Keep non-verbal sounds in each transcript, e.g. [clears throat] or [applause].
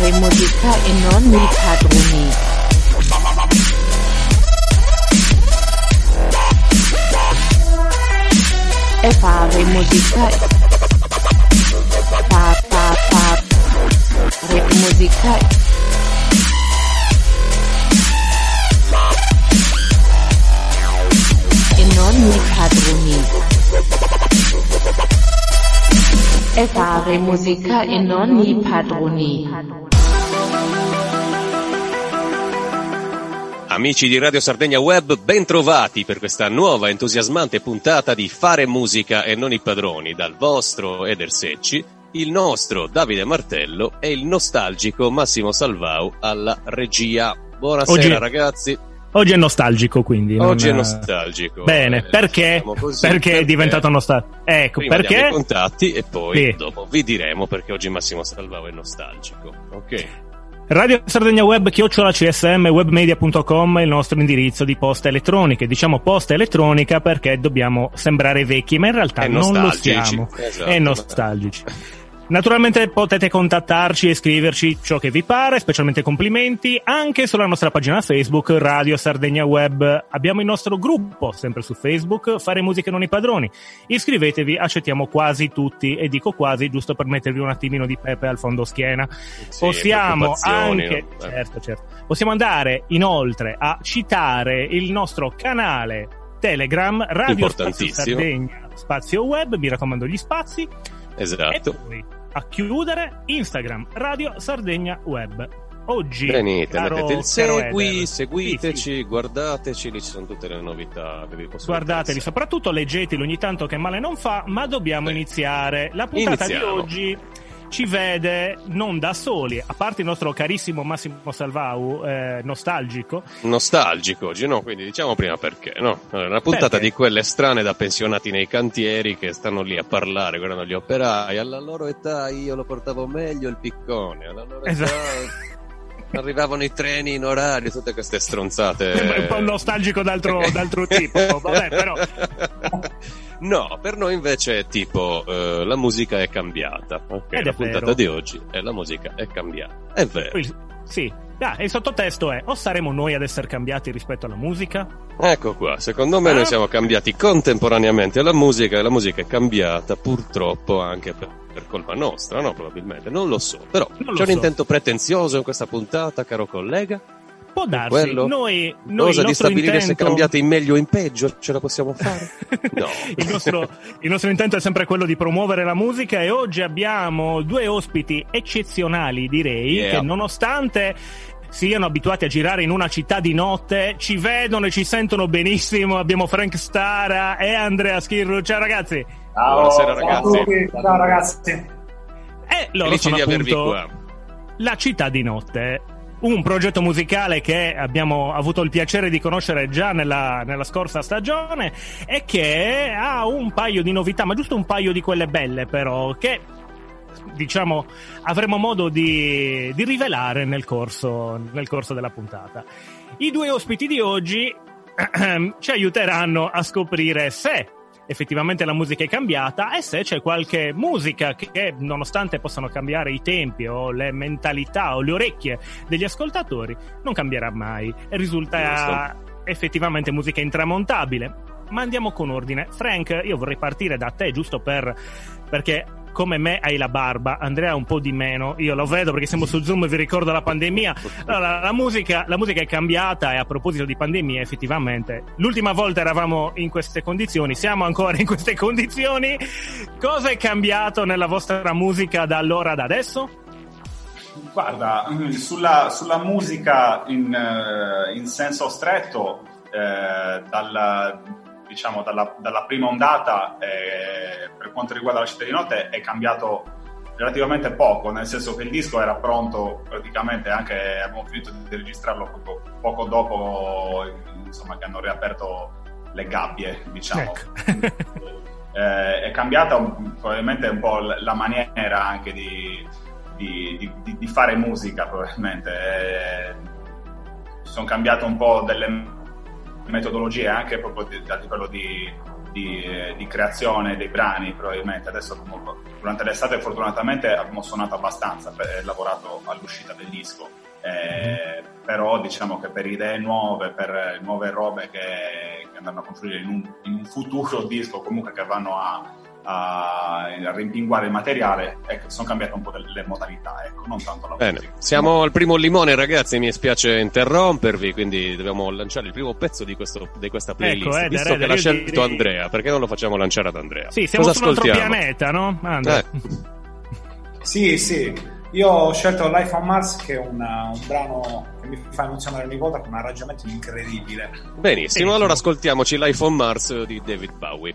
fare musica e non mi padroni. E fare musica re musica e non padroni. E fare musica e non mi padroni. Amici di Radio Sardegna Web, ben trovati per questa nuova entusiasmante puntata di Fare musica e non i padroni dal vostro Eder Secci, il nostro Davide Martello e il nostalgico Massimo Salvau alla regia. Buonasera Oggi- ragazzi. Oggi è nostalgico, quindi. Oggi è nostalgico. Bene, Eh, perché? così, perché è diventato nostalgico? Ecco, Prima diamo i perché? contatti e poi Sì. dopo vi diremo perché oggi Massimo Salvau è nostalgico. Ok. Radio Sardegna Web, chiocciola CSM, webmedia.com è il nostro indirizzo di posta elettronica. Diciamo posta elettronica perché dobbiamo sembrare vecchi, ma in realtà non lo siamo. Esatto. È nostalgici. Naturalmente potete contattarci e scriverci ciò che vi pare, specialmente complimenti, anche sulla nostra pagina Facebook Radio Sardegna Web. Abbiamo il nostro gruppo, sempre su Facebook, Fare Musica Non i Padroni. Iscrivetevi, accettiamo quasi tutti, e dico quasi giusto per mettervi un attimino di pepe al fondo schiena. Sì, Possiamo anche, no? Eh. certo, certo. Possiamo andare inoltre a citare il nostro canale Telegram, Radio Spazio. Sardegna, Spazio Web, mi raccomando gli spazi, Esatto. A chiudere Instagram, Radio Sardegna Web. Oggi, Venite, caro- mettete il segui, seguiteci, sì, sì, guardateci, lì ci sono tutte le novità che vi possono Guardateli, soprattutto leggeteli ogni tanto che male non fa, ma dobbiamo Sì. iniziare. La puntata Iniziamo. di oggi ci vede non da soli, a parte il nostro carissimo Massimo Salvau, eh, nostalgico, Nostalgico oggi, no? Quindi diciamo prima perché, no? Allora, una puntata Perché? di quelle strane da pensionati nei cantieri che stanno lì a parlare, guardano gli operai. Alla loro età io lo portavo meglio il piccone, alla loro Esatto. età [laughs] arrivavano i treni in orario, tutte queste stronzate. Sembra [laughs] un po' nostalgico d'altro, d'altro tipo, [laughs] vabbè, però. No, per noi invece è tipo eh, la musica è cambiata. Ok, Ed la puntata vero. di oggi è la musica è cambiata. È vero. Poi, sì, ah, il sottotesto è: o saremo noi ad essere cambiati rispetto alla musica? Ecco qua, secondo me Ah. noi siamo cambiati contemporaneamente alla musica e la musica è cambiata purtroppo anche per, per colpa nostra, no? Probabilmente, non lo so. Però Non c'è un so. intento pretenzioso in questa puntata, caro collega? Può darsi. Quello? Noi, noi Cosa il di stabilire se intento- cambiate in meglio o in peggio? Ce la possiamo fare? [laughs] No. il, nostro, il nostro intento è sempre quello di promuovere la musica e oggi abbiamo due ospiti eccezionali, direi, Yeah. che nonostante siano abituati a girare in una città di notte, ci vedono e ci sentono benissimo. Abbiamo Frank Stara e Andrea Schirru. Ciao ragazzi! Ciao, Buonasera, ciao ragazzi. a tutti. Ciao ragazzi. E loro Felici sono di avervi appunto qua. La città di notte. Un progetto musicale che abbiamo avuto il piacere di conoscere già nella, nella scorsa stagione e che ha un paio di novità, ma giusto un paio di quelle belle però, che diciamo avremo modo di, di rivelare nel corso, nel corso della puntata. I due ospiti di oggi [clears throat] ci aiuteranno a scoprire se effettivamente la musica è cambiata e se c'è qualche musica che, nonostante possano cambiare i tempi o le mentalità o le orecchie degli ascoltatori, non cambierà mai e risulta effettivamente musica intramontabile. Ma andiamo con ordine. Frank, io vorrei partire da te giusto per perché come me hai la barba, Andrea un po' di meno, io lo vedo perché siamo su Zoom e vi ricordo la pandemia. Allora, la musica, la musica è cambiata e a proposito di pandemia, effettivamente, l'ultima volta eravamo in queste condizioni, siamo ancora in queste condizioni. Cosa è cambiato nella vostra musica da allora ad adesso? Guarda, sulla, sulla musica in, eh, in senso stretto, eh, dalla, diciamo, dalla, dalla prima ondata, eh, per quanto riguarda la città di notte, è cambiato relativamente poco, nel senso che il disco era pronto praticamente anche, abbiamo finito di registrarlo poco, poco dopo insomma, che hanno riaperto le gabbie, diciamo. Ecco. [laughs] Eh, è cambiata probabilmente un po' la maniera anche di, di- di- di- di fare musica, probabilmente. Eh, sono cambiate un po' delle metodologie anche proprio a livello di, di, eh, di, creazione dei brani probabilmente. Adesso comunque, durante l'estate fortunatamente abbiamo suonato abbastanza per, lavorato all'uscita del disco. Eh, però diciamo che per idee nuove per nuove robe che, che andranno a confluire in un, in un futuro [laughs] disco comunque che vanno a a, a rimpinguare il materiale ecco, sono cambiate un po' le modalità ecco, non tanto la Bene, musica. siamo al primo limone ragazzi mi spiace interrompervi quindi dobbiamo lanciare il primo pezzo di, questo, di questa playlist ecco, Eder, visto Eder, che l'ha scelto direi... Andrea perché non lo facciamo lanciare ad Andrea sì, siamo Cosa su un altro ascoltiamo? pianeta no? Andrea. Eh. [laughs] Sì, sì. Io ho scelto Life on Mars, che è una, un brano che mi fa emozionare ogni volta con un arrangiamento incredibile. benissimo Benissimo. allora ascoltiamoci Life on Mars di David Bowie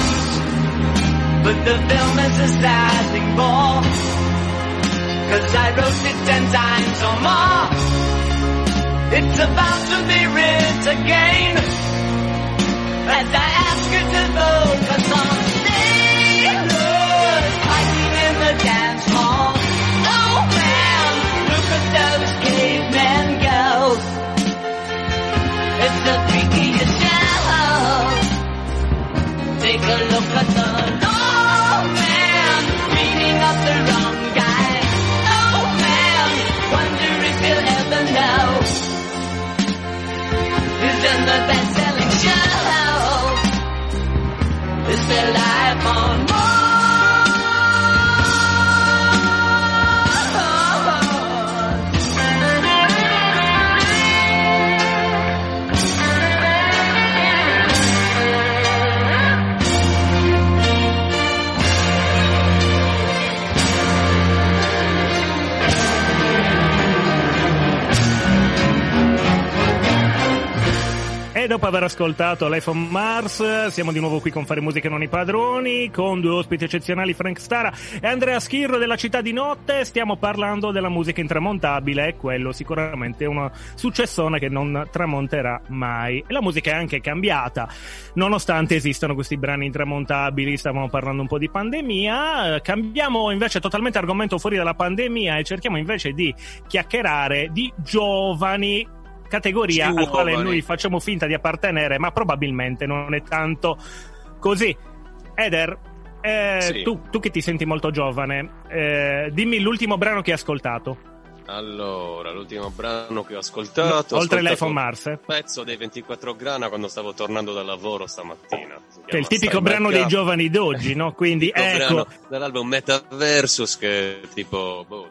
But the film is a sad thing for, cause I wrote it ten times or more. It's about to be writ again, as I ask you to focus on sailors aver ascoltato Life on Mars, siamo di nuovo qui con Fare Musica Non i Padroni, con due ospiti eccezionali, Frank Stara e Andrea Schirro della Città di Notte. Stiamo parlando della musica intramontabile quello sicuramente è un successone che non tramonterà mai. E la musica è anche cambiata, nonostante esistano questi brani intramontabili, stavamo parlando un po' di pandemia, cambiamo invece totalmente argomento fuori dalla pandemia e cerchiamo invece di chiacchierare di giovani categoria Giovani. al quale noi facciamo finta di appartenere, ma probabilmente non è tanto così. Eder, eh, Sì. tu, tu che ti senti molto giovane, eh, dimmi l'ultimo brano che hai ascoltato. Allora, l'ultimo brano che ho ascoltato. ho Oltre ascoltato l'iPhone Mars, eh? Un pezzo dei 24 grana quando stavo tornando dal lavoro stamattina. Che è il tipico Stai brano dei Marcato. giovani d'oggi, no? Quindi ecco, brano dall'album Metaversus che tipo boh, dei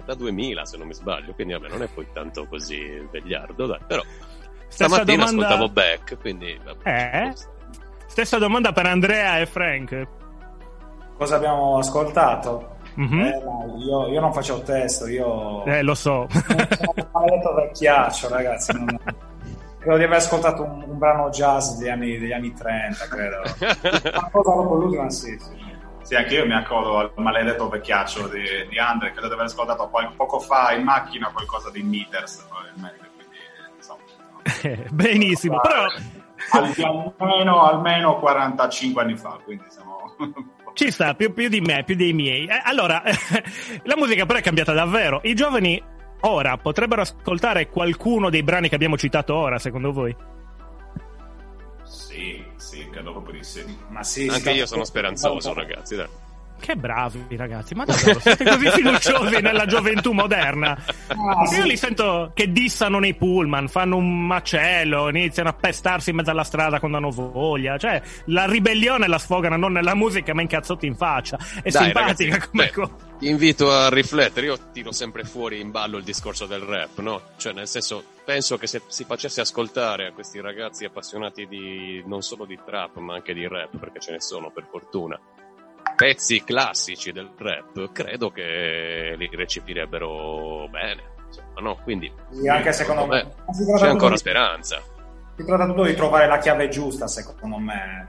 metà 2000 se non mi sbaglio, quindi vabbè non è poi tanto così vegliardo, dai, però stessa stamattina domanda, ascoltavo Back, quindi vabbè, Eh? stessa domanda per Andrea e Frank. Cosa abbiamo ascoltato? Mhm. Eh, no, io, io non facevo testo, io Eh, lo so. [laughs] sono un maledetto vecchiaccio, ragazzi. non- Credo di aver ascoltato un, un brano jazz degli anni, degli anni 30, credo. [laughs] Una cosa dopo l'ultima, sì, sì. Sì, anche io mi accodo al maledetto vecchiaccio di, di Andre, credo di aver ascoltato qual- poco fa in macchina qualcosa di Meters, probabilmente, quindi insomma... [laughs] Benissimo, però Al- almeno, almeno 45 anni fa, quindi siamo... [laughs] ci sta più, più di me, più dei miei. Eh, allora, [laughs] la musica però è cambiata davvero. I giovani ora potrebbero ascoltare qualcuno dei brani che abbiamo citato ora, secondo voi? Sì. Ma sì, Anche sta- io sono speranzoso, ragazzi, dai. Che bravi ragazzi, ma davvero siete così [laughs] fiduciosi nella gioventù moderna? Ah, Io sì. li sento che dissano nei pullman, fanno un macello, iniziano a pestarsi in mezzo alla strada quando hanno voglia. Cioè, la ribellione la sfogano non nella musica, ma in cazzotti in faccia. È Dai, simpatica ragazzi, come beh, cosa. Ti invito a riflettere, io tiro sempre fuori in ballo il discorso del rap, no? Cioè, nel senso, penso che se si facesse ascoltare a questi ragazzi appassionati di non solo di trap, ma anche di rap, perché ce ne sono per fortuna, pezzi classici del rap, credo che li recepirebbero bene. Insomma, no? Quindi Sì, anche secondo me. me c'è ancora di- speranza. Si tratta tutto di trovare la chiave giusta, secondo me.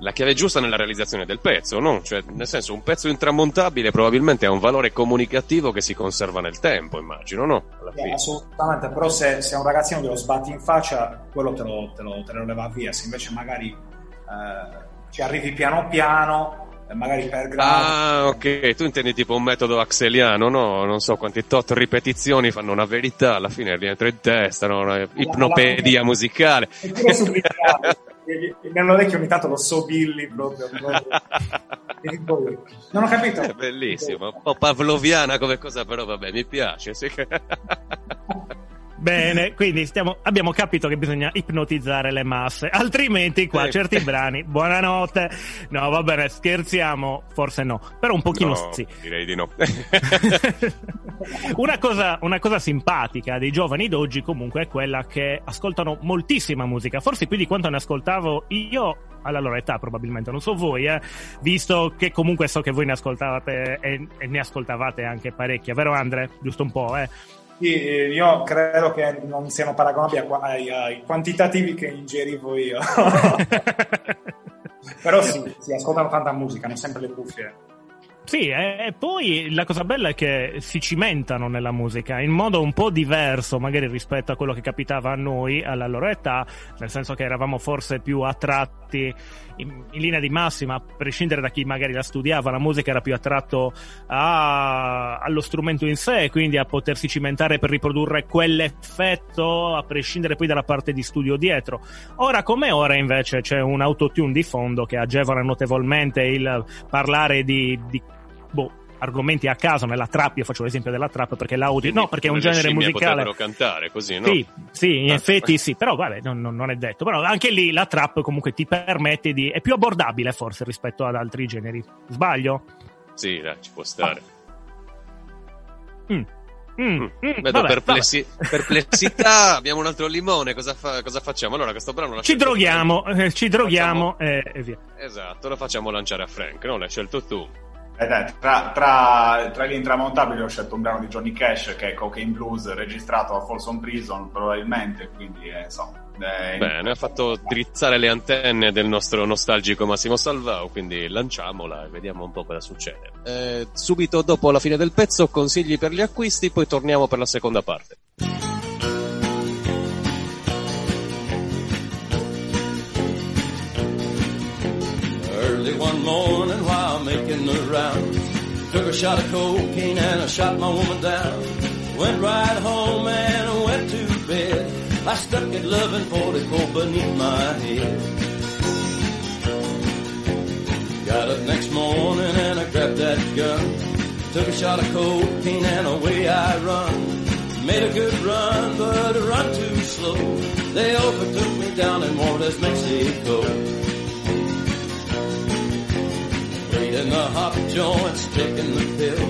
La chiave giusta nella realizzazione del pezzo, no? Cioè, nel senso, un pezzo intramontabile probabilmente ha un valore comunicativo che si conserva nel tempo, immagino, no? Fine. assolutamente, però se, se a un ragazzino glielo sbatti in faccia, quello te lo, te lo, te lo leva via. Se invece magari eh, ci arrivi piano piano, magari per grado. Ah, ok, tu intendi tipo un metodo axeliano, no? Non so quanti tot ripetizioni fanno una verità, alla fine rientra in testa, no? Una ipnopedia musicale. Eppure subliminale. E- e [laughs] Nell'orecchio ogni tanto lo so Billy proprio. [laughs] Non ho capito. È bellissimo, un po' pavloviana come cosa, però vabbè, mi piace. sì che- [laughs] Bene, quindi stiamo- abbiamo capito che bisogna ipnotizzare le masse, altrimenti qua Sì. certi brani, [laughs] buonanotte. No, va bene, scherziamo, forse no, però un pochino No, sì. direi di no. [laughs] una, cosa, una cosa simpatica dei giovani d'oggi comunque è quella che ascoltano moltissima musica, forse più di quanto ne ascoltavo io alla loro età probabilmente, non so voi, eh, visto che comunque so che voi ne ascoltavate e, e ne ascoltavate anche parecchia, vero Andre? Giusto un po', eh? Eh, io credo che non siano paragonabili ai, ai quantitativi che ingerivo io. [laughs] Però sì, sì, ascoltano tanta musica, hanno sempre le cuffie. Sì, e e poi la cosa bella è che si cimentano nella musica in modo un po' diverso, magari rispetto a quello che capitava a noi alla loro età, nel senso che eravamo forse più attratti in, in linea di massima, a prescindere da chi magari la studiava, la musica era più attratto a- allo strumento in sé, quindi a potersi cimentare per riprodurre quell'effetto, a prescindere poi dalla parte di studio dietro. Ora come ora invece c'è un autotune di fondo che agevola notevolmente il parlare di, di boh, argomenti a caso nella trap, io faccio l'esempio della trap perché l'audio, no perché è un genere musicale. cantare così, no? Sì, sì, in Ah. effetti sì, però vabbè, non, non- non è detto. Però anche lì la trap comunque ti permette di... è più abbordabile forse rispetto ad altri generi. Sbaglio? Sì, dai, ci può stare. Mm. Mm, mm, Vedo vabbè, perplessi- [laughs] perplessità, abbiamo un altro limone, cosa, fa- cosa facciamo? Allora, questo brano Ci droghiamo, eh, ci droghiamo Facciamo- e, e via. Esatto, lo facciamo lanciare a Frank, no? L'hai scelto tu. Eh dai, tra, tra, tra gli intramontabili ho scelto un brano di Johnny Cash che è Cocaine Blues registrato a Folsom Prison probabilmente, quindi eh, insomma... eh, Bene, ha fatto drizzare le antenne del nostro nostalgico Massimo Salvao, quindi lanciamola e vediamo un po' cosa succede. Eh, subito dopo la fine del pezzo, consigli per gli acquisti, poi torniamo per la seconda parte. Early one morning while making the rounds, took a shot of cocaine and I shot my woman down. Went right home and went to bed. I stuck at 1144 beneath my head. Got up next morning and I grabbed that gun. Took a shot of cocaine and away I run. Made a good run, but a run too slow. They overtook me down in Juarez, Mexico. in the hop joints, taking the pill.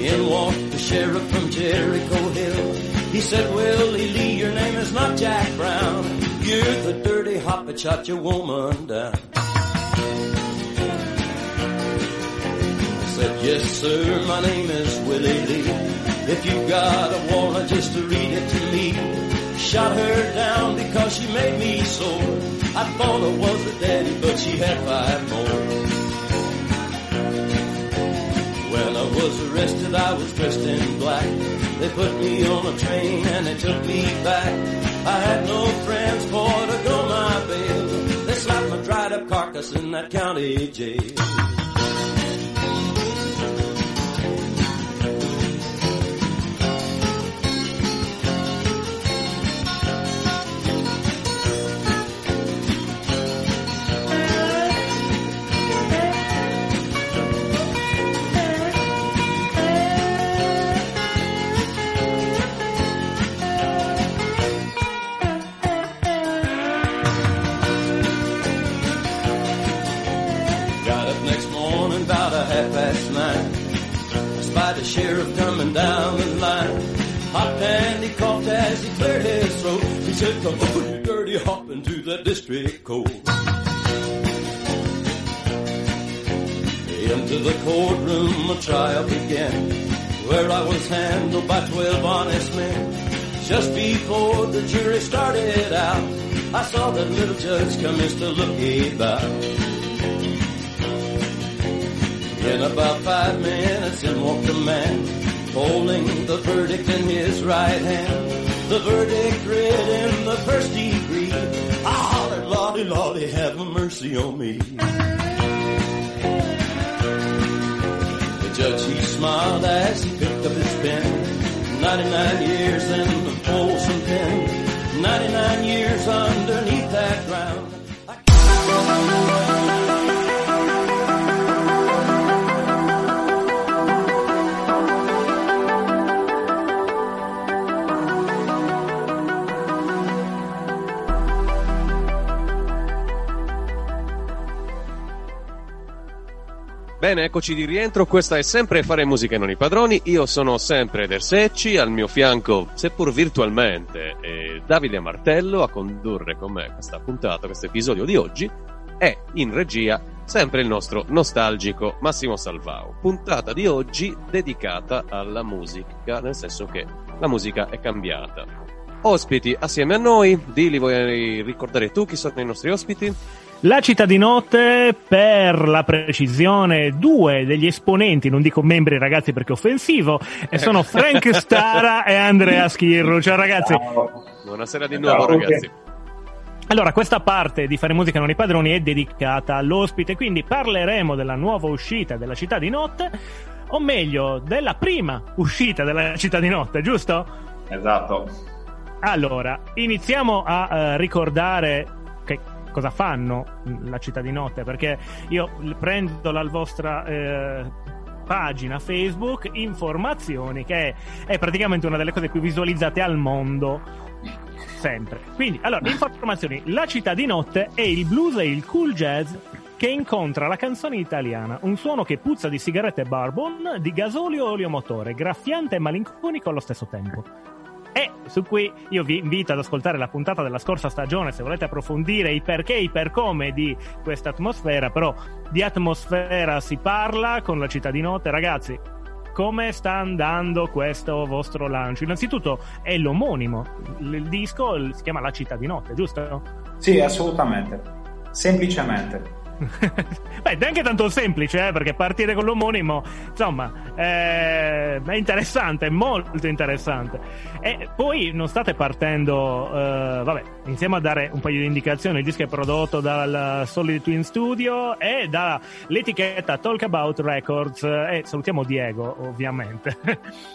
In walked the sheriff from Jericho Hill. He said, Willie Lee, your name is not Jack Brown. You're the dirty hop that shot your woman down. I said, yes sir, my name is Willie Lee. If you've got a warrant just to read it to me. Shot her down because she made me sore. I thought I was her daddy, but she had five more. When I was arrested, I was dressed in black. They put me on a train and they took me back. I had no for to go my bail. They slapped my dried up carcass in that county jail. The sheriff coming down the line. Hopped and he coughed as he cleared his throat. He said, come on, dirty hop into the district court. Into the courtroom a trial began, where I was handled by twelve honest men. Just before the jury started out, I saw that little judge come in to look about. In about five minutes, in walked a man, holding the verdict in his right hand. The verdict read in the first degree. I hollered, Lordy, Lordy, have mercy on me. The judge, he smiled as he picked up his pen. 99 years in the Folsom pen. 99 years underneath that ground. Bene, eccoci di rientro. Questa è sempre Fare Musica e non i padroni. Io sono sempre Eder Secci, al mio fianco, seppur virtualmente, eh, Davide Martello a condurre con me questa puntata, questo episodio di oggi. E in regia sempre il nostro nostalgico Massimo Salvao. Puntata di oggi dedicata alla musica, nel senso che la musica è cambiata. Ospiti assieme a noi, di li vuoi ricordare tu chi sono i nostri ospiti? La città di notte, per la precisione, due degli esponenti, non dico membri ragazzi perché è offensivo, e sono Frank Stara e Andrea [laughs] Schirru. Ciao ragazzi. Ciao. Buonasera di Ciao, nuovo ok. ragazzi. Allora, questa parte di Fare Musica Non i Padroni è dedicata all'ospite, quindi parleremo della nuova uscita della città di notte, o meglio, della prima uscita della città di notte, giusto? Esatto. Allora, iniziamo a eh, ricordare cosa fanno la città di notte, perché io prendo la vostra eh, pagina Facebook, informazioni, che è, è praticamente una delle cose più visualizzate al mondo. Sempre. Quindi, allora, informazioni. La città di notte è il blues e il cool jazz che incontra la canzone italiana, un suono che puzza di sigarette bourbon, di gasolio e oleomotore, graffiante e malinconico allo stesso tempo. E su cui io vi invito ad ascoltare la puntata della scorsa stagione se volete approfondire i perché e i per come di questa atmosfera, però di atmosfera si parla con la città di notte. Ragazzi, come sta andando questo vostro lancio? Innanzitutto è l'omonimo, il disco si chiama La città di notte, giusto? Sì, assolutamente. Semplicemente. Beh, neanche tanto semplice, eh, perché partire con l'omonimo, insomma, eh, è interessante, è molto interessante. E poi non state partendo, eh, vabbè, iniziamo a dare un paio di indicazioni. Il disco è prodotto dal Solid Twin Studio e dall'etichetta Talk About Records. E salutiamo Diego, ovviamente.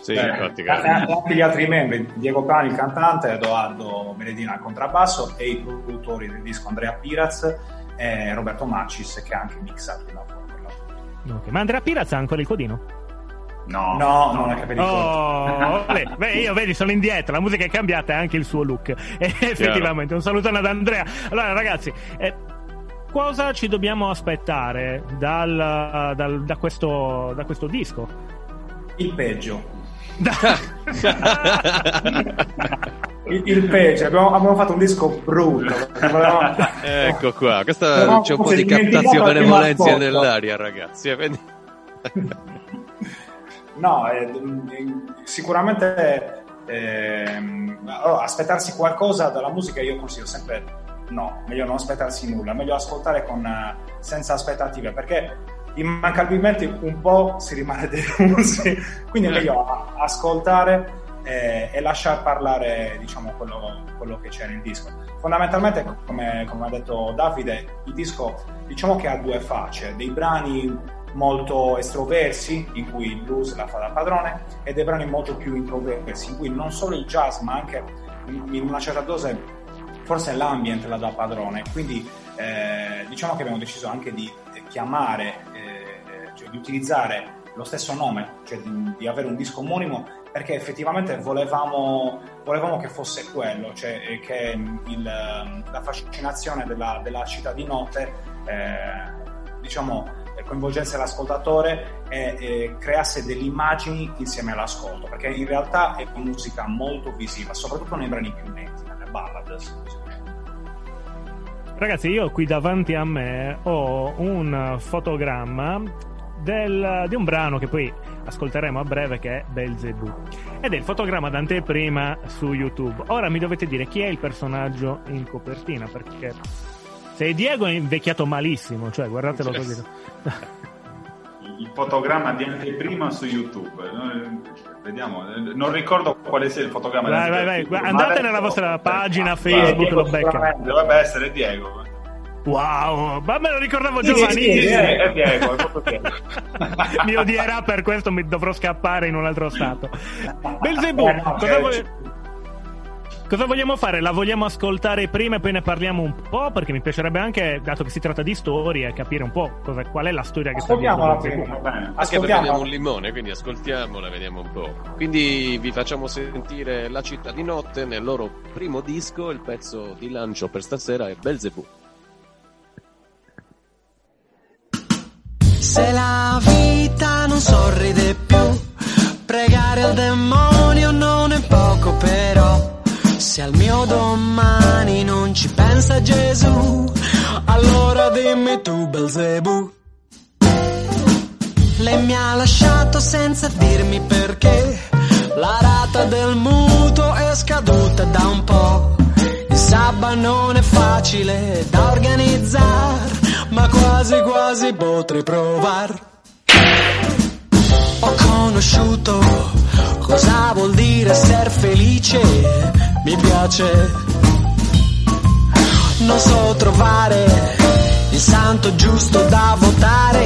Sì, Eh, infatti, e grazie. anche gli altri membri, Diego Cani, il cantante, Edoardo Benedina al contrabbasso e i produttori del disco Andrea Piraz e Roberto Macis che ha anche mixato la per l'appunto. Ok, Ma Andrea Piraz ha ancora il codino? No, No, non ha capito il conto. Oh, [laughs] beh, beh, io vedi, sono indietro, la musica è cambiata e anche il suo look. [laughs] Effettivamente, un salutone ad Andrea. Allora, ragazzi, eh, cosa ci dobbiamo aspettare dal- dal- da, questo, da questo disco? Il peggio. [laughs] Il, il peggio. Abbiamo, abbiamo fatto un disco brutto. volevamo- [laughs] ecco qua, questa c'è un po' di captazione benevolenza nell'aria, ragazzi. eh? [laughs] No, eh, d- sicuramente ehm, allora, aspettarsi qualcosa dalla musica io consiglio sempre no, meglio non aspettarsi nulla, meglio ascoltare con, eh, senza aspettative perché immancabilmente un po' si rimane [laughs] delusi, quindi è meglio ascoltare eh, e lasciar parlare diciamo quello, quello che c'è nel disco. Fondamentalmente, come, come ha detto Davide, il disco diciamo che ha due facce, dei brani molto estroversi in cui il blues la fa da padrone e dei brani molto più introversi in cui non solo il jazz ma anche in in una certa dose forse l'ambient la dà padrone quindi eh, diciamo che abbiamo deciso anche di chiamare eh, cioè di utilizzare lo stesso nome cioè di, di avere un disco omonimo perché effettivamente volevamo, volevamo che fosse quello cioè eh, che il, la fascinazione della, della città di notte eh, diciamo eh, coinvolgesse l'ascoltatore e, e creasse delle immagini insieme all'ascolto, perché in realtà è musica molto visiva, soprattutto nei brani più lenti, nelle ballad. Ragazzi, io qui davanti a me ho un fotogramma del- di un brano che poi ascolteremo a breve che è Belzebù. Ed è il fotogramma d'anteprima su YouTube. Ora mi dovete dire chi è il personaggio in copertina, perché se Diego è invecchiato malissimo, cioè guardatelo così. [laughs] il fotogramma di anteprima su YouTube. Vediamo, non ricordo quale sia il fotogramma. Vai, di vai, vai, andate nella vostra pagina Facebook, lo becca. Dovrebbe essere Diego. Wow, ma me lo ricordavo Sì, sì, giovanissimo. Diego. [laughs] mi odierà per questo, mi dovrò scappare in un altro stato. Belzebù, Eh, no, cosa, cioè, vog- cosa vogliamo fare? La vogliamo ascoltare prima e poi ne parliamo un po'? Perché mi piacerebbe anche, dato che si tratta di storie, capire un po' cosa- qual è la storia che sta dietro. Ascoltiamola. Anche perché Ascoltiamola. abbiamo un limone, quindi ascoltiamola, vediamo un po'. Quindi vi facciamo sentire La città di notte nel loro primo disco, il pezzo di lancio per stasera è Belzebù. Se la vita non sorride più, pregare al demonio non è poco però. Se al mio domani non ci pensa Gesù, allora dimmi tu Belzebù. Lei mi ha lasciato senza dirmi perché, la rata del mutuo è scaduta da un po'. Il sabba non è facile da organizzare, ma quasi quasi potrei provare. Ho conosciuto cosa vuol dire essere felice, mi piace. Non so trovare il santo giusto da votare,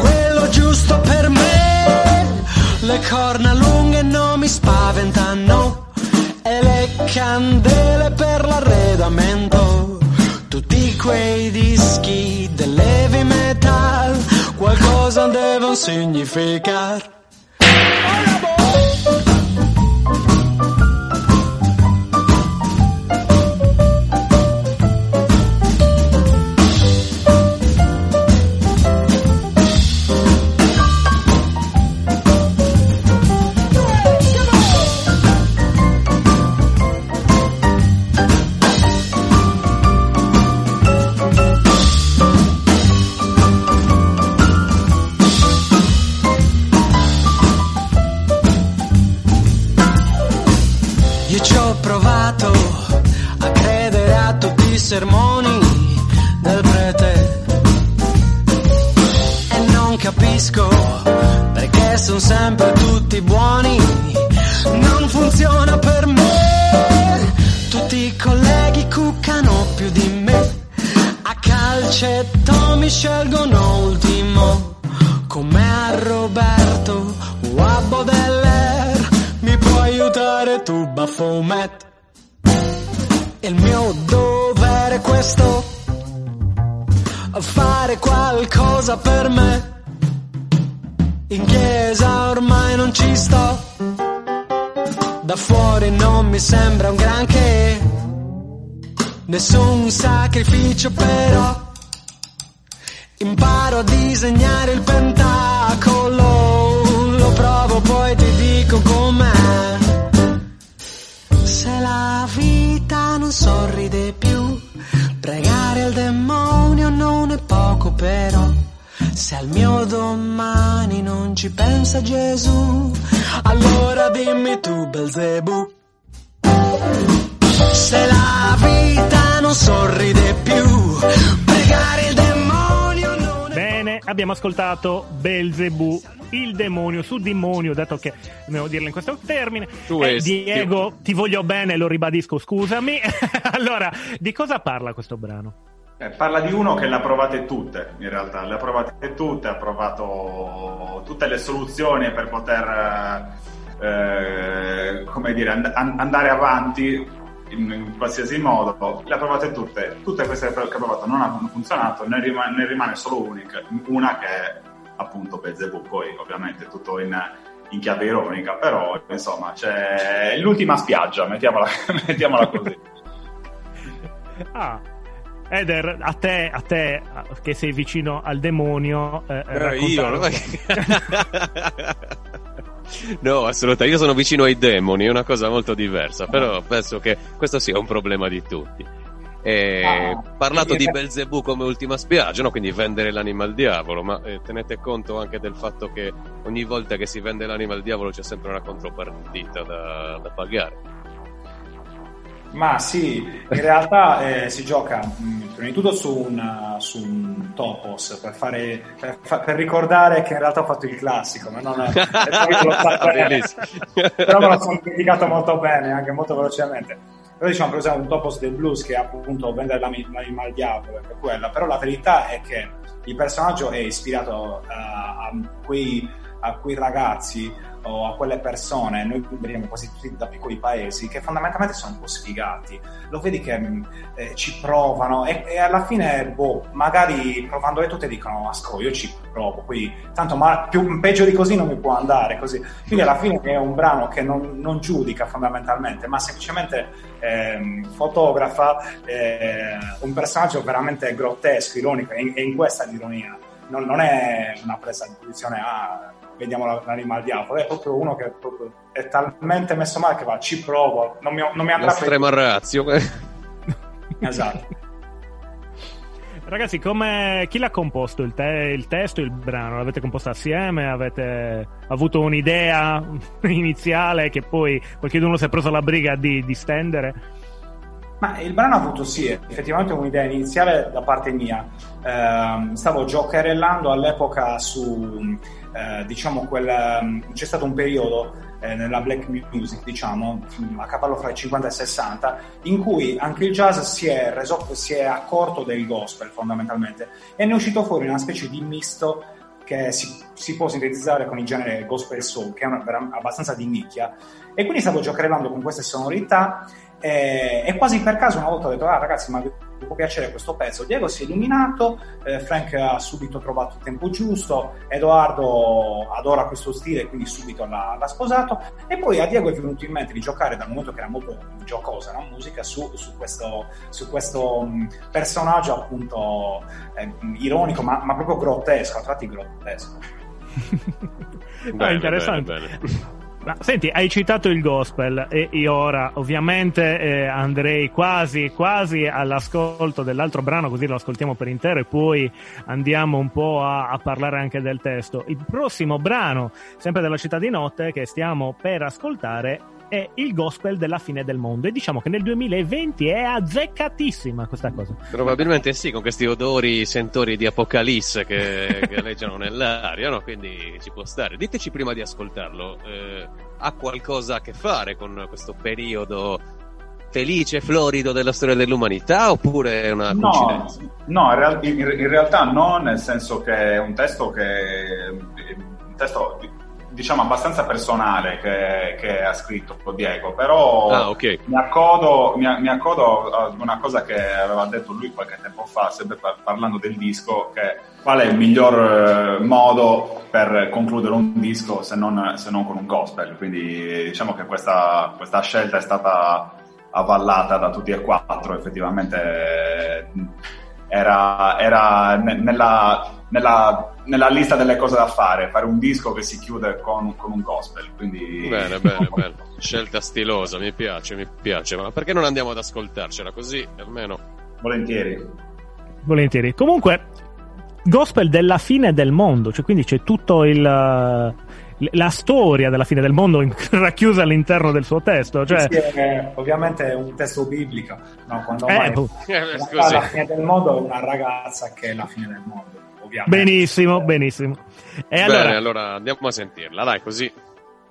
quello giusto per me. Le corna cosa devono significar. Fare qualcosa per me. In chiesa ormai non ci sto. Da fuori non mi sembra un granché. Nessun sacrificio però. Imparo a disegnare il pentacolo. Lo provo poi ti dico com'è. Se la vita non sorride più, pregare il demonio non è poco però. Se al mio domani non ci pensa Gesù, allora dimmi tu Belzebù. Se la vita non sorride più, pregare il demonio non è Bene, abbiamo ascoltato Belzebù, il demonio, su demonio, dato che devo dirlo in questo termine. Eh, Diego, ti voglio bene, lo ribadisco, scusami. [laughs] allora, di cosa parla questo brano? Eh, parla di uno che le ha provate tutte, in realtà, le ha provate tutte, ha provato tutte le soluzioni per poter, eh, come dire, and- an- andare avanti in, in qualsiasi modo. Le ha provate tutte, tutte queste che ha provato non hanno funzionato, ne, rima- ne rimane solo unica, una che è appunto Beelzebub, poi ovviamente tutto in, in chiave ironica, però insomma c'è l'ultima spiaggia, mettiamola, [laughs] mettiamola così. Ah. Eder, a te, a te che sei vicino al demonio, eh, Eh, io, raccontare- [laughs] no, assolutamente, io sono vicino ai demoni, è una cosa molto diversa, però penso che questo sia un problema di tutti. E Ah, parlato di Belzebù come ultima spiaggia, no? quindi vendere l'anima al diavolo, ma eh, tenete conto anche del fatto che ogni volta che si vende l'anima al diavolo c'è sempre una contropartita da, da pagare. Ma sì, in realtà eh, si gioca mh, prima di tutto su un, su un topos per, fare, per, per ricordare che in realtà ho fatto il classico, ma non [laughs] e poi però me lo sono dimenticato molto bene, anche molto velocemente. Però diciamo per esempio un topos del blues che è appunto vendere l'ami- l'anima al diavolo, è quella, però la verità è che il personaggio è ispirato eh, a, quei, a quei ragazzi o a quelle persone, noi veniamo quasi tutti da piccoli paesi, che fondamentalmente sono un po' sfigati. Lo vedi che mh, eh, ci provano e, e alla fine, boh, magari provandole tutte dicono, asco, io ci provo, poi tanto ma più, peggio di così non mi può andare, così. Quindi alla fine è un brano che non, non giudica fondamentalmente, ma semplicemente ehm, fotografa eh, un personaggio veramente grottesco, ironico, e in, in questa l'ironia. Non, non è una presa di posizione, ah, vediamo la- l'anima al diavolo, è proprio uno che proprio è talmente messo male che va, ci provo, non mi, non mi andrà L'estrema razio. Esatto. Ragazzi, come, chi l'ha composto il, te- il testo e il brano? L'avete composto assieme? Avete avuto un'idea [laughs] iniziale che poi qualcuno si è preso la briga di, di stendere? Ma il brano ha avuto sì, effettivamente un'idea iniziale da parte mia. Ehm, stavo giocherellando all'epoca su, eh, diciamo, quel, ehm, c'è stato un periodo eh, nella black music, diciamo, a cavallo fra i 50 e i 60, in cui anche il jazz si è, reso, si è accorto del gospel fondamentalmente e ne è uscito fuori una specie di misto che si, si può sintetizzare con il genere gospel soul, che è una, abbastanza di nicchia. E quindi stavo giocherellando con queste sonorità e, e quasi per caso una volta ho detto, ah ragazzi, ma può piacere questo pezzo? Diego si è illuminato, eh, Frank ha subito trovato il tempo giusto, Edoardo adora questo stile, quindi subito l'ha, l'ha sposato. E poi a Diego è venuto in mente di giocare, dal momento che era molto giocosa la musica, su, su questo, su questo mh, personaggio appunto eh, ironico, ma, ma proprio grottesco, a tratti grottesco. [laughs] Ah, interessante. bene, bene. Ma, senti, hai citato il gospel e io ora ovviamente eh, andrei quasi, quasi all'ascolto dell'altro brano, così lo ascoltiamo per intero e poi andiamo un po' a, a parlare anche del testo. Il prossimo brano, sempre della città di notte, che stiamo per ascoltare è il gospel della fine del mondo e diciamo che nel 2020 è azzeccatissima questa cosa. Probabilmente sì, con questi odori, sentori di apocalisse che, aleggiano [laughs] nell'aria, no? quindi ci può stare. Diteci prima di ascoltarlo, eh, ha qualcosa a che fare con questo periodo felice, florido della storia dell'umanità oppure è una No, coincidenza? no in, real- in- in realtà no, nel senso che è un testo che un testo diciamo abbastanza personale che, che ha scritto Diego, però Ah, ok. mi, accodo, mi, mi accodo ad una cosa che aveva detto lui qualche tempo fa, sempre par- parlando del disco, che qual è il miglior eh, modo per concludere un disco se non, se non con un gospel. Quindi diciamo che questa, questa scelta è stata avvallata da tutti e quattro, effettivamente eh, era, era ne- nella, nella- nella lista delle cose da fare, fare un disco che si chiude con, con un gospel. Quindi... Bene, bene, [laughs] bene. Scelta stilosa, mi piace, mi piace. Ma perché non andiamo ad ascoltarcela così? Almeno. Volentieri. Volentieri. Comunque, gospel della fine del mondo, cioè quindi c'è tutto il. uh, la storia della fine del mondo [laughs] racchiusa all'interno del suo testo. Cioè, Sì, è ovviamente è un testo biblico, no? quando Eh, mai- boh. Eh, la fine del mondo è una ragazza che è la fine del mondo, ovviamente. benissimo, benissimo. E allora, Bene, allora andiamo a sentirla, dai, così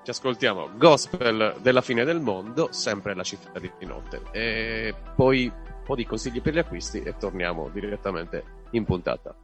ci ascoltiamo. Gospel della fine del mondo, sempre la città di notte. E poi un po' di consigli per gli acquisti e torniamo direttamente in puntata.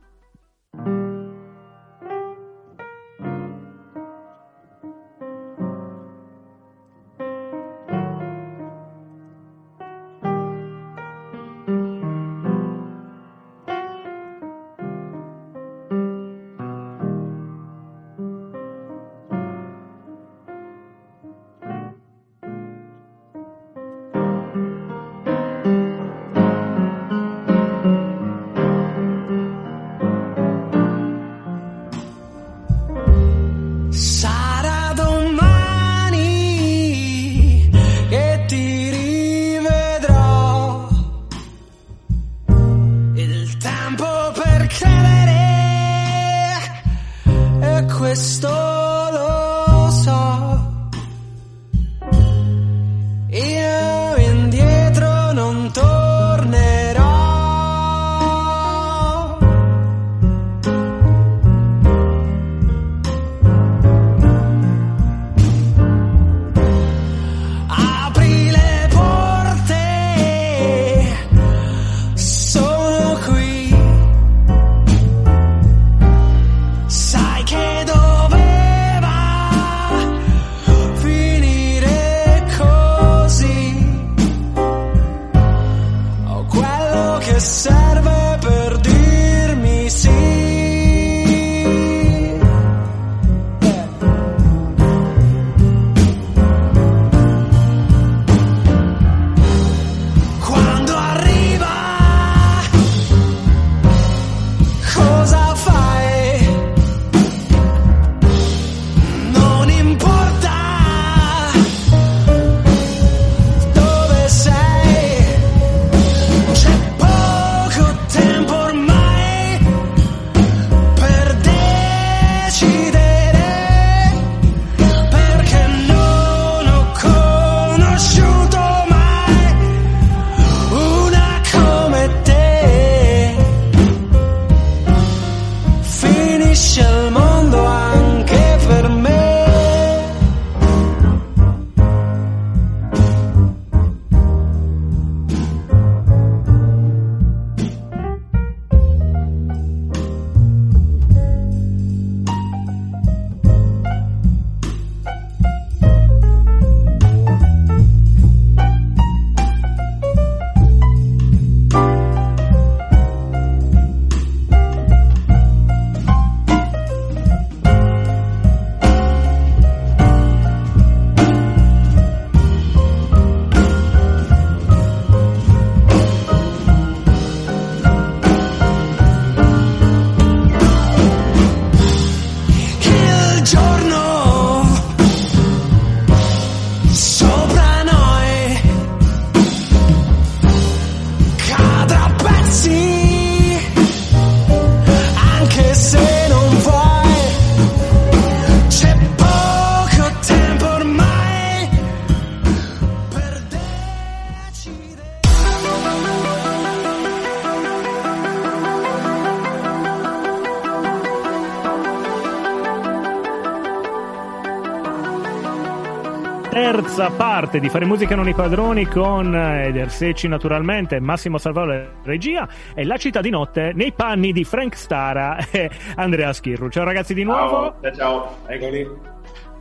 Terza parte di Fare Musica Non i Padroni con eh, Eder Secci naturalmente, Massimo Salvador regia e La città di notte nei panni di Frank Stara e Andrea Schirru. Ciao ragazzi di nuovo. Ciao, ciao. Eccoli.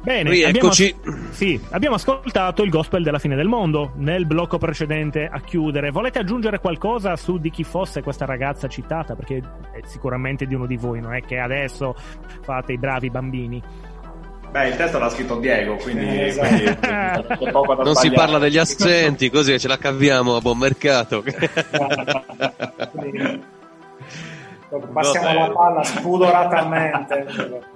Bene, abbiamo, Rieccoci. sì, abbiamo ascoltato il gospel della fine del mondo nel blocco precedente a chiudere. Volete aggiungere qualcosa su di chi fosse questa ragazza citata? Perché è sicuramente di uno di voi, non è che adesso fate i bravi bambini. Beh, il testo l'ha scritto Diego, quindi, Eh, esatto. quindi [laughs] c'è poco da Non si sbagliare. parla degli accenti, così ce la caviamo a buon mercato. [laughs] Passiamo la palla spudoratamente.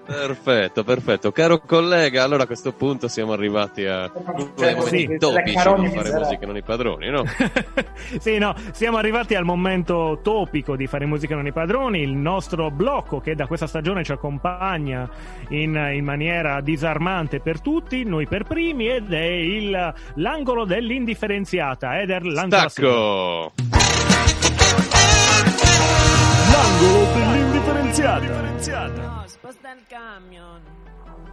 Perfetto, perfetto. Caro collega, allora a questo punto siamo arrivati a uno dei momenti topici di fare musica non i padroni, no? [laughs] sì, no, siamo arrivati al momento topico di fare musica non i padroni, il nostro blocco che da questa stagione ci accompagna in, in maniera disarmante per tutti, noi per primi, ed è il, l'angolo dell'indifferenziata. Eder, lancia la sigla. Stacco! L'angolo dell'indifferenziata. No, sposta il camion.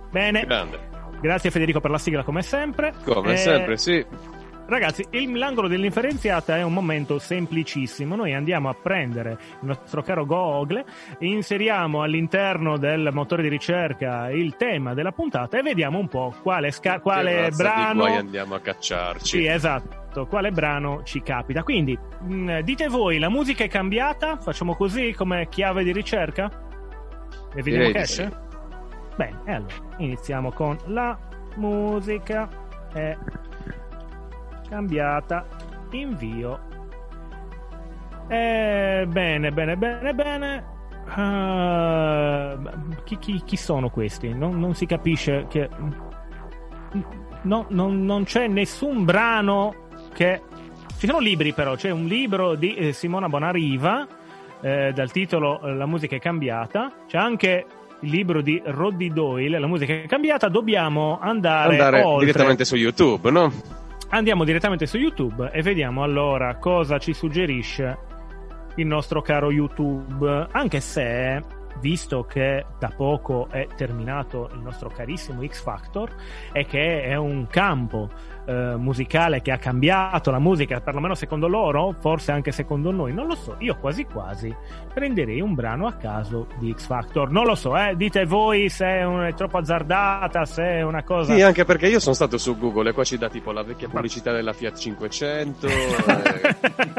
Bene, Grande. grazie Federico per la sigla come sempre. Come Eh, sempre, sì. Ragazzi, l'angolo dell'indifferenziata è un momento semplicissimo. Noi andiamo a prendere il nostro caro Google, inseriamo all'interno del motore di ricerca il tema della puntata e vediamo un po' quale, sca- quale brano. guai andiamo a cacciarci. Sì, esatto, quale brano ci capita. Quindi, mh, dite voi, la musica è cambiata? Facciamo così come chiave di ricerca? E vediamo che esce? sì. Bene, allora iniziamo con la musica è cambiata. Invio. Eh, bene, bene, bene, bene. Ah, chi, chi- chi sono questi? Non, non si capisce che. No, non, non c'è nessun brano che. Ci sono libri, però. C'è un libro di eh, Simona Bonariva eh, dal titolo eh, La musica è cambiata. C'è anche il libro di Roddy Doyle, La musica è cambiata. Dobbiamo andare, Andare oltre. direttamente su YouTube, no? Andiamo direttamente su YouTube e vediamo allora cosa ci suggerisce il nostro caro YouTube. Anche se, visto che da poco è terminato il nostro carissimo X Factor e che è un campo eh, musicale che ha cambiato la musica, perlomeno secondo loro, forse anche secondo noi, non lo so. Io quasi quasi prenderei un brano a caso di X Factor. Non lo so, eh, dite voi se è, un- è troppo azzardata, se è una cosa. Sì, anche perché io sono stato su Google e qua ci dà tipo la vecchia pubblicità della Fiat 500, [laughs] eh,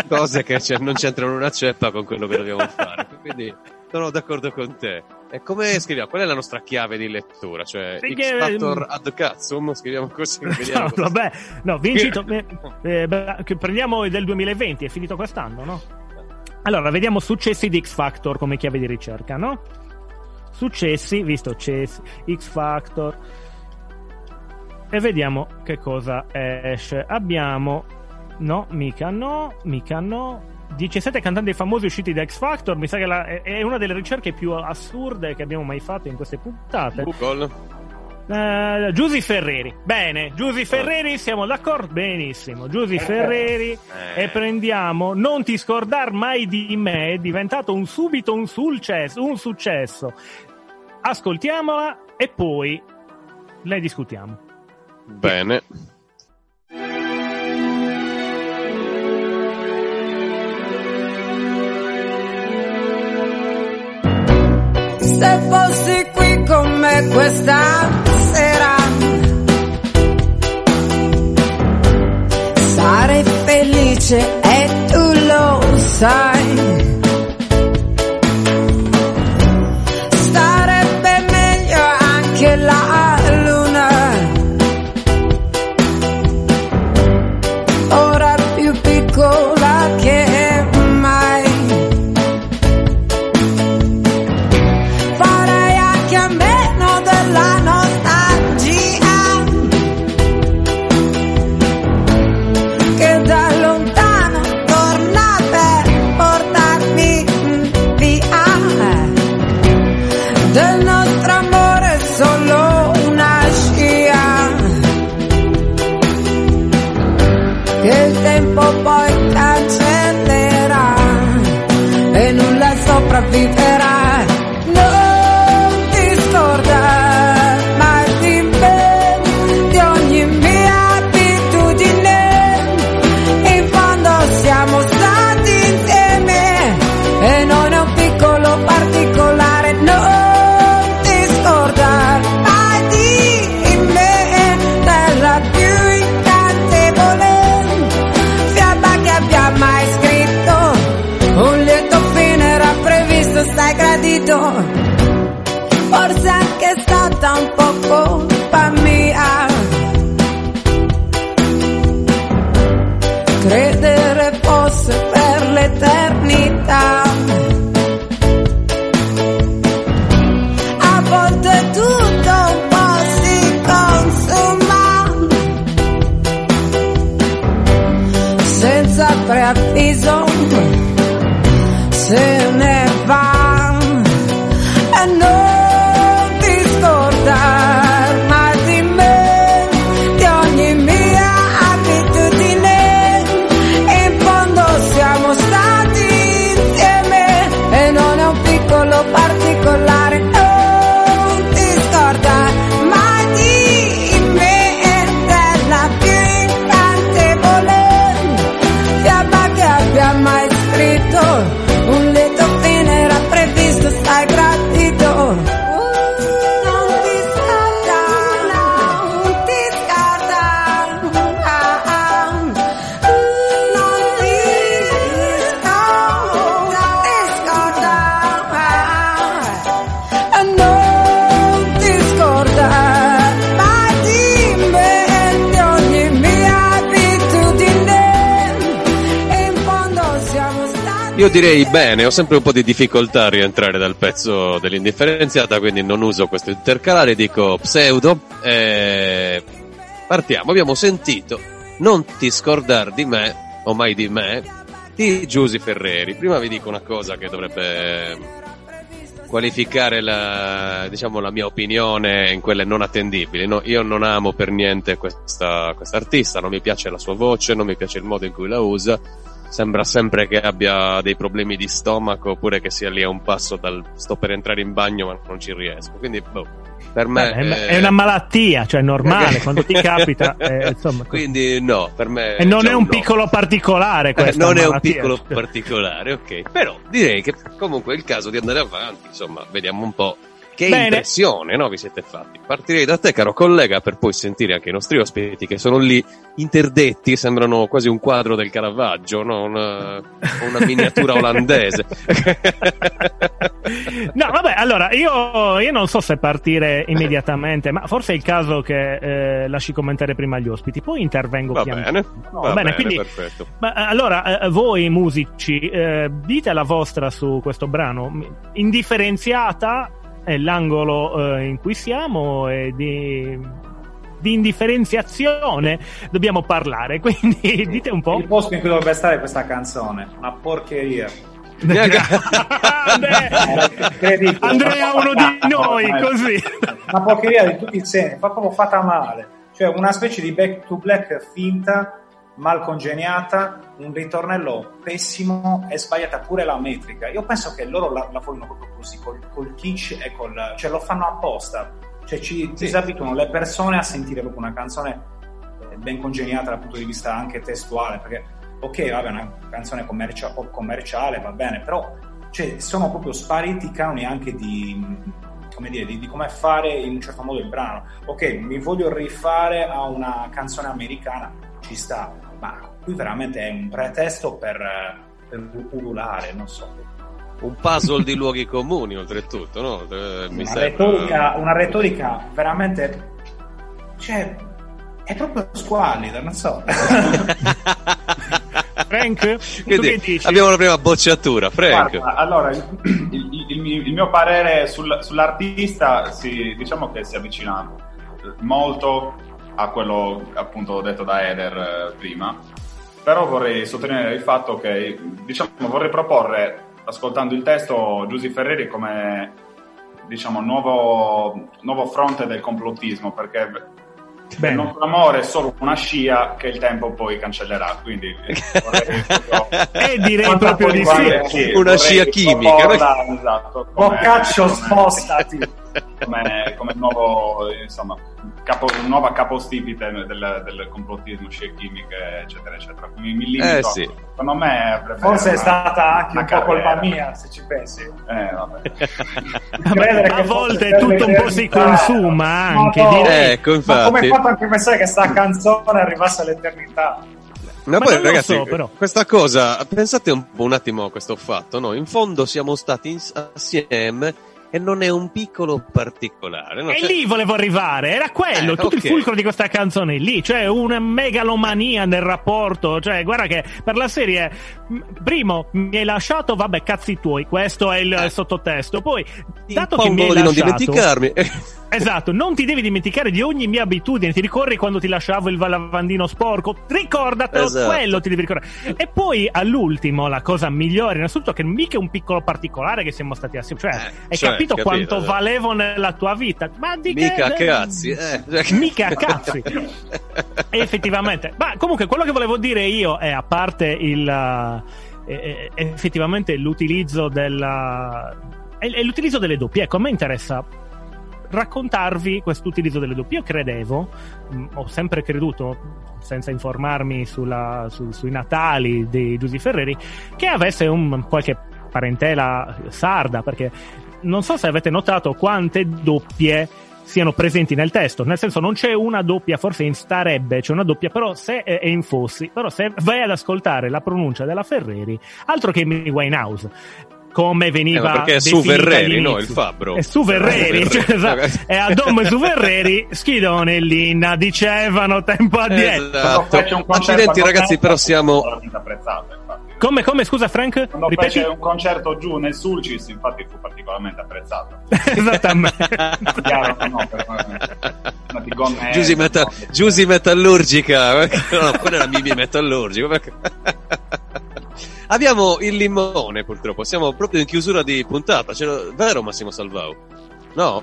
cose che non c'entrano una ceppa con quello che dobbiamo fare. Quindi sono d'accordo con te. E come scriviamo? Qual è la nostra chiave di lettura? Cioè, X Factor ad Cazzum? Scriviamo così. [laughs] No, vabbè, no, vincito. [laughs] eh, eh, prendiamo il del 2020, è finito quest'anno, no? Allora, vediamo successi di X Factor come chiave di ricerca, no? Successi, visto Chess, X Factor. E vediamo che cosa esce. Abbiamo. No, mica no, mica no. 17 cantanti famosi usciti da X Factor. Mi sa che la- è- una delle ricerche più assurde che abbiamo mai fatto in queste puntate. Google. Eh, Giusy Ferreri. Bene, Giusy Ferreri, siamo d'accordo? Benissimo. Giusy Ferreri. Eh. E prendiamo Non ti scordar mai di me. È diventato un subito un successo. Un successo. Ascoltiamola e poi ne discutiamo. Bene. Se fossi qui con me questa sera, sarei felice e tu lo sai. Credere fosse direi bene, ho sempre un po' di difficoltà a rientrare dal pezzo dell'indifferenziata, quindi non uso questo intercalare, dico pseudo. E partiamo, abbiamo sentito Non ti scordar di me, o mai di me, di Giusy Ferreri. Prima vi dico una cosa che dovrebbe qualificare la, diciamo, la mia opinione in quelle non attendibili. No, io non amo per niente questa artista, non mi piace la sua voce, non mi piace il modo in cui la usa. Sembra sempre che abbia dei problemi di stomaco oppure che sia lì a un passo dal sto per entrare in bagno ma non ci riesco. Quindi, boh, per me Beh, eh, è una malattia, cioè è normale, quando ti capita, [laughs] eh, insomma. Quindi no, per me E non già è un no. piccolo particolare Eh, questo. non è un piccolo particolare, ok. Però direi che comunque è il caso di andare avanti, insomma, vediamo un po' che Bene. impressione no, vi siete fatti. Partirei da te, caro collega, per poi sentire anche i nostri ospiti che sono lì interdetti, sembrano quasi un quadro del Caravaggio, no? una, una miniatura [laughs] olandese. No, vabbè, allora io, io non so se partire immediatamente, ma forse è il caso che eh, lasci commentare prima gli ospiti, poi intervengo Va bene, No, va bene, bene, quindi- perfetto. Ma, eh, allora, eh, voi musici, eh, dite la vostra su questo brano. Indifferenziata è l'angolo eh, in cui siamo e di, di indifferenziazione dobbiamo parlare. [laughs] Quindi dite un po'. Il posto in cui dovrebbe stare questa canzone, una porcheria. [laughs] Incredibile. Andrea, uno di noi, così. Una porcheria di tutti i sensi, fa proprio fatta male. Cioè una specie di back to black finta, mal congegnata, un ritornello pessimo e sbagliata pure la metrica. Io penso che loro la, la vogliono proprio così, col, col kitsch e col... cioè lo fanno apposta. Cioè ci disabituano le persone a sentire proprio una canzone eh, ben congegnata dal punto di vista anche testuale, perché ok, vabbè, una canzone commercia- pop commerciale, va bene, però cioè, sono proprio spariti i canoni anche di come dire, di, di come fare in un certo modo il brano. Ok, mi voglio rifare a una canzone americana, ci sta, ma qui veramente è un pretesto per, per ululare, non so. Un puzzle di luoghi comuni, oltretutto, no? Eh, Mi Una sembra... retorica, una retorica veramente, cioè, è proprio squallida, non so. [laughs] Frank, tu Quindi che dici? abbiamo la prima bocciatura, Frank. Guarda, allora, il, il- il mio- il mio parere sul- sull'artista, si- diciamo che si avvicina molto a quello appunto detto da Eder eh, prima, però vorrei sottolineare il fatto che, diciamo, vorrei proporre, ascoltando il testo, Giusy Ferreri come, diciamo, nuovo, nuovo fronte del complottismo, perché Bene. il nostro amore è solo una scia che il tempo poi cancellerà, quindi [laughs] proprio... Eh, direi Quanto proprio di sì. Una scia chimica, proporla, esatto, come- Boccaccio spostati. [laughs] come, come nuovo insomma capo, nuova capostipite del, del complottismo scie chimiche eccetera eccetera mi, mi limito Eh, sì. secondo me Forse è stata anche una un po' colpa carriera. mia, se ci pensi. eh, vabbè. [laughs] A volte tutto un po' si consuma anche, no, direi. Ecco, Ma come hai fatto anche a pensare che sta canzone arrivasse all'eternità? Ma, Ma poi ragazzi, so, però. questa cosa, pensate un, un attimo a questo fatto, no? In fondo siamo stati ins- assieme e non è un piccolo particolare. No? E Cioè- lì volevo arrivare, era quello, Eh, tutto ok. il fulcro di questa canzone lì, cioè una megalomania nel rapporto, cioè guarda che per la serie, primo, mi hai lasciato, vabbè cazzi tuoi, questo è il Eh. sottotesto, poi, dato che mi hai di non lasciato... dimenticarmi. [laughs] Esatto, non ti devi dimenticare di ogni mia abitudine. Ti ricordi quando ti lasciavo il lavandino sporco? Ricordatelo, Esatto. quello ti devi ricordare. E poi all'ultimo, la cosa migliore, innanzitutto, che mica è un piccolo particolare che siamo stati assieme. Cioè, Eh, hai cioè, capito, capito, quanto esatto. valevo nella tua vita? Ma di Mica che. cazzi, eh. [laughs] Mica cazzi. [laughs] Effettivamente, ma comunque quello che volevo dire io è a parte il eh, eh, effettivamente l'utilizzo della è l'utilizzo delle doppie. Ecco, a me interessa raccontarvi questo utilizzo delle doppie. Io credevo, mh, ho sempre creduto, senza informarmi sulla- su- sui natali di Giusy Ferreri, che avesse un, qualche parentela sarda, perché non so se avete notato quante doppie siano presenti nel testo, nel senso non c'è una doppia, forse in starebbe c'è una doppia, però se è in Fossi, però se vai ad ascoltare la pronuncia della Ferreri, altro che Amy Winehouse, come Eh, veniva ma perché è su Verreri, no? Il fabbro. È su Verreri, Su cioè, esatto. e a Dom e su Verreri, [laughs] Schidone e Linna dicevano tempo addietro. Esatto. Accidenti ragazzi, però siamo... Come, come, scusa Frank? Quando Ripeti? fece un concerto giù nel Sulcis, infatti fu particolarmente apprezzato. [laughs] Esattamente. Chiaro, no, per una meta- Giusy metallurgica, [laughs] no, quello era Mimi metallurgico. Abbiamo il limone purtroppo, siamo proprio in chiusura di puntata, ce l'ho- vero Massimo Salvao? No?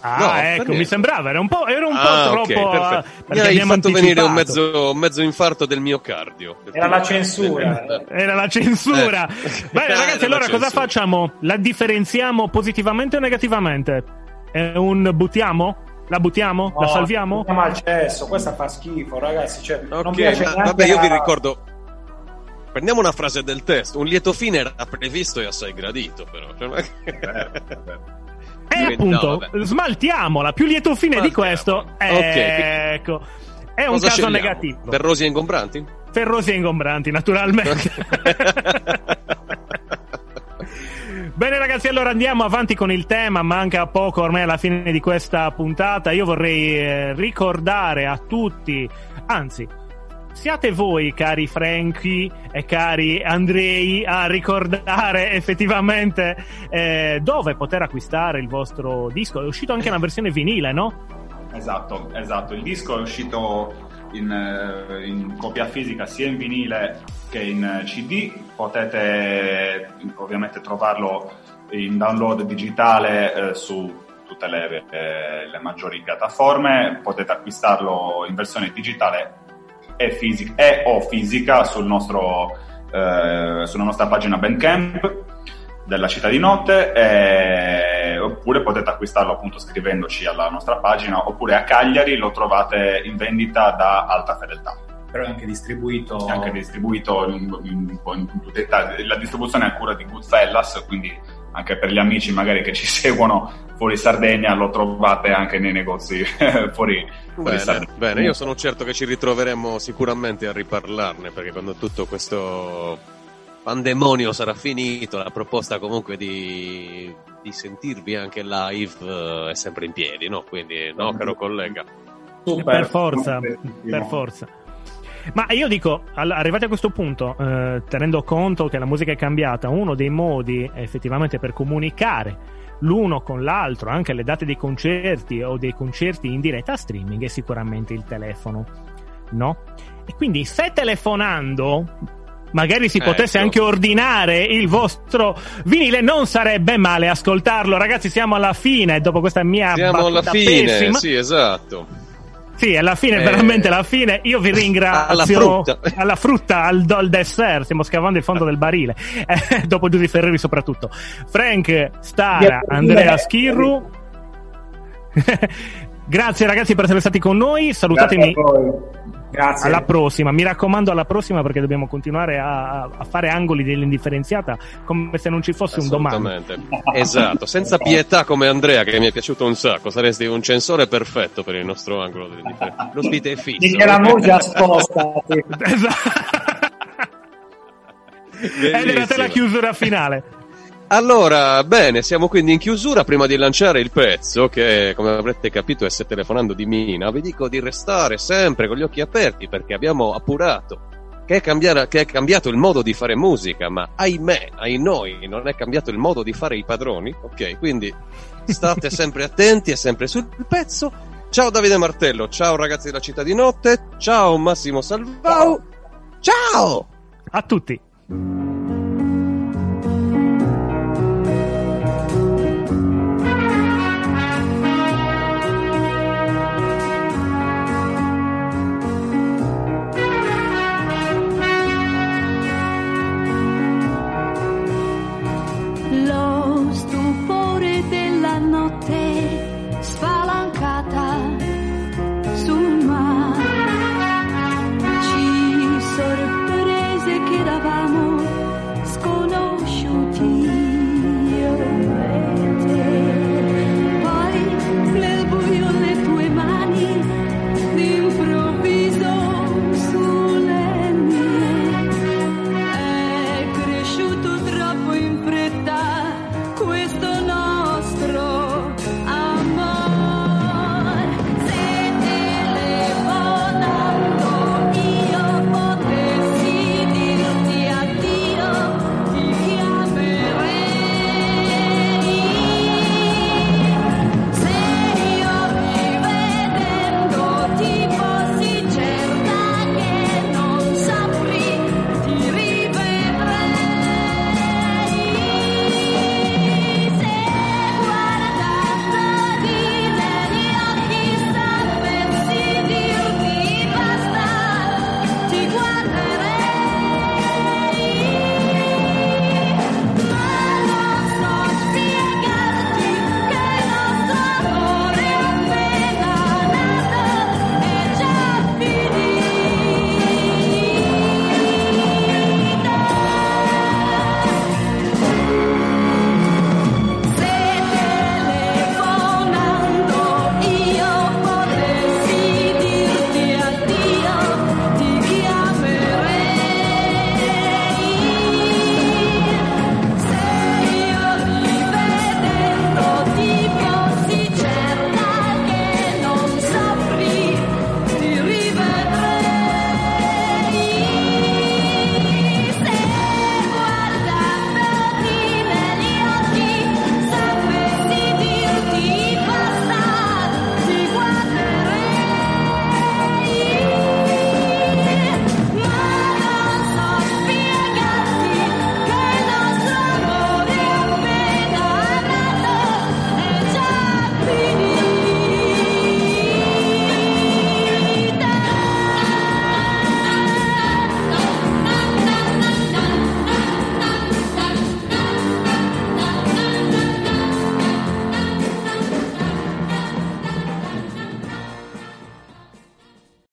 Ah, No, ecco, mi sembrava, era un po', era un po' Ah, ok, troppo. eh, perfetto. Mi hai fatto venire un anticipato. mezzo, un mezzo infarto del miocardio. Era la censura. Era la censura. Eh. Bene, ragazzi, [laughs] la allora cosa facciamo? La differenziamo positivamente o negativamente? È un buttiamo? La buttiamo? la No, salviamo? Andiamo al cesso, questa fa schifo, ragazzi. Cioè, non Ok, piace ma- vabbè, io vi ricordo. Prendiamo una frase del testo. Un lieto fine era previsto e assai gradito, però. Cioè, che- E No, [laughs] appunto, vabbè. smaltiamola. Più lieto fine di questo. Smaltiamola. Ecco. È un Cosa caso scegliamo? negativo. Ferrosi e ingombranti? Ferrosi e ingombranti, naturalmente. [laughs] Bene ragazzi, allora andiamo avanti con il tema, manca poco ormai alla fine di questa puntata. Io vorrei eh, ricordare a tutti, anzi, siate voi cari Franky e cari Andrei a ricordare [laughs] effettivamente eh, dove poter acquistare il vostro disco. È uscito anche una versione vinile, no? Esatto, esatto. Il disco è uscito in, eh, in copia fisica sia in vinile che in eh, CD. Potete ovviamente trovarlo in download digitale eh, su tutte le, eh, le maggiori piattaforme. Potete acquistarlo in versione digitale e, fisica, e o fisica sul nostro, eh, sulla nostra pagina Bandcamp della città di notte eh, oppure potete acquistarlo appunto scrivendoci alla nostra pagina oppure a Cagliari lo trovate in vendita da alta fedeltà Però è anche distribuito. è anche distribuito in, in- un po' in tutta Italia la distribuzione è a cura di Goodfellas quindi anche per gli amici magari che ci [laughs] seguono fuori Sardegna lo trovate anche nei negozi [laughs] fuori, fuori Sardegna bene, io sono certo che ci ritroveremo sicuramente a riparlarne, perché quando tutto questo pandemonio sarà finito, la proposta comunque di, di sentirvi anche live eh, è sempre in piedi, no? Quindi, no, caro collega? Super. per forza, per forza. Ma io dico, arrivati a questo punto, eh, tenendo conto che la musica è cambiata, uno dei modi effettivamente per comunicare l'uno con l'altro, anche le date dei concerti o dei concerti in diretta streaming, è sicuramente il telefono, no? E quindi se telefonando magari si potesse Ecco. anche ordinare il vostro vinile, non sarebbe male ascoltarlo. Ragazzi, siamo alla fine, dopo questa mia Siamo alla fine, pessima. sì, esatto. Sì, alla fine, Eh, veramente alla fine. Io vi [laughs] ringrazio. alla frutta. [laughs] Alla frutta, al, al dessert. Stiamo scavando il fondo del barile. [laughs] Eh, dopo Giusy Ferreri, soprattutto. Frank, Stara, Andrea Schirru. Grazie ragazzi per essere stati con noi. Salutatemi. Grazie. Alla prossima, mi raccomando, alla prossima perché dobbiamo continuare a, a fare angoli dell'indifferenziata come se non ci fosse un domani. Esatto, senza pietà come Andrea, che mi è piaciuto un sacco. Saresti un censore perfetto per il nostro angolo dell'indifferenza. L'ospite è fisso. Di che la musica sposta. [laughs] Esatto. Ed era la chiusura finale. Allora, bene, siamo quindi in chiusura. Prima di lanciare il pezzo, che come avrete capito è se telefonando di Mina, vi dico di restare sempre con gli occhi aperti perché abbiamo appurato che è, cambiare- che è cambiato il modo di fare musica, ma ahimè, ai noi, non è cambiato il modo di fare i padroni. Ok, quindi state [laughs] sempre attenti e sempre sul pezzo. Ciao Davide Martello, ciao ragazzi della città di notte, ciao Massimo Salvau, ciao! A tutti.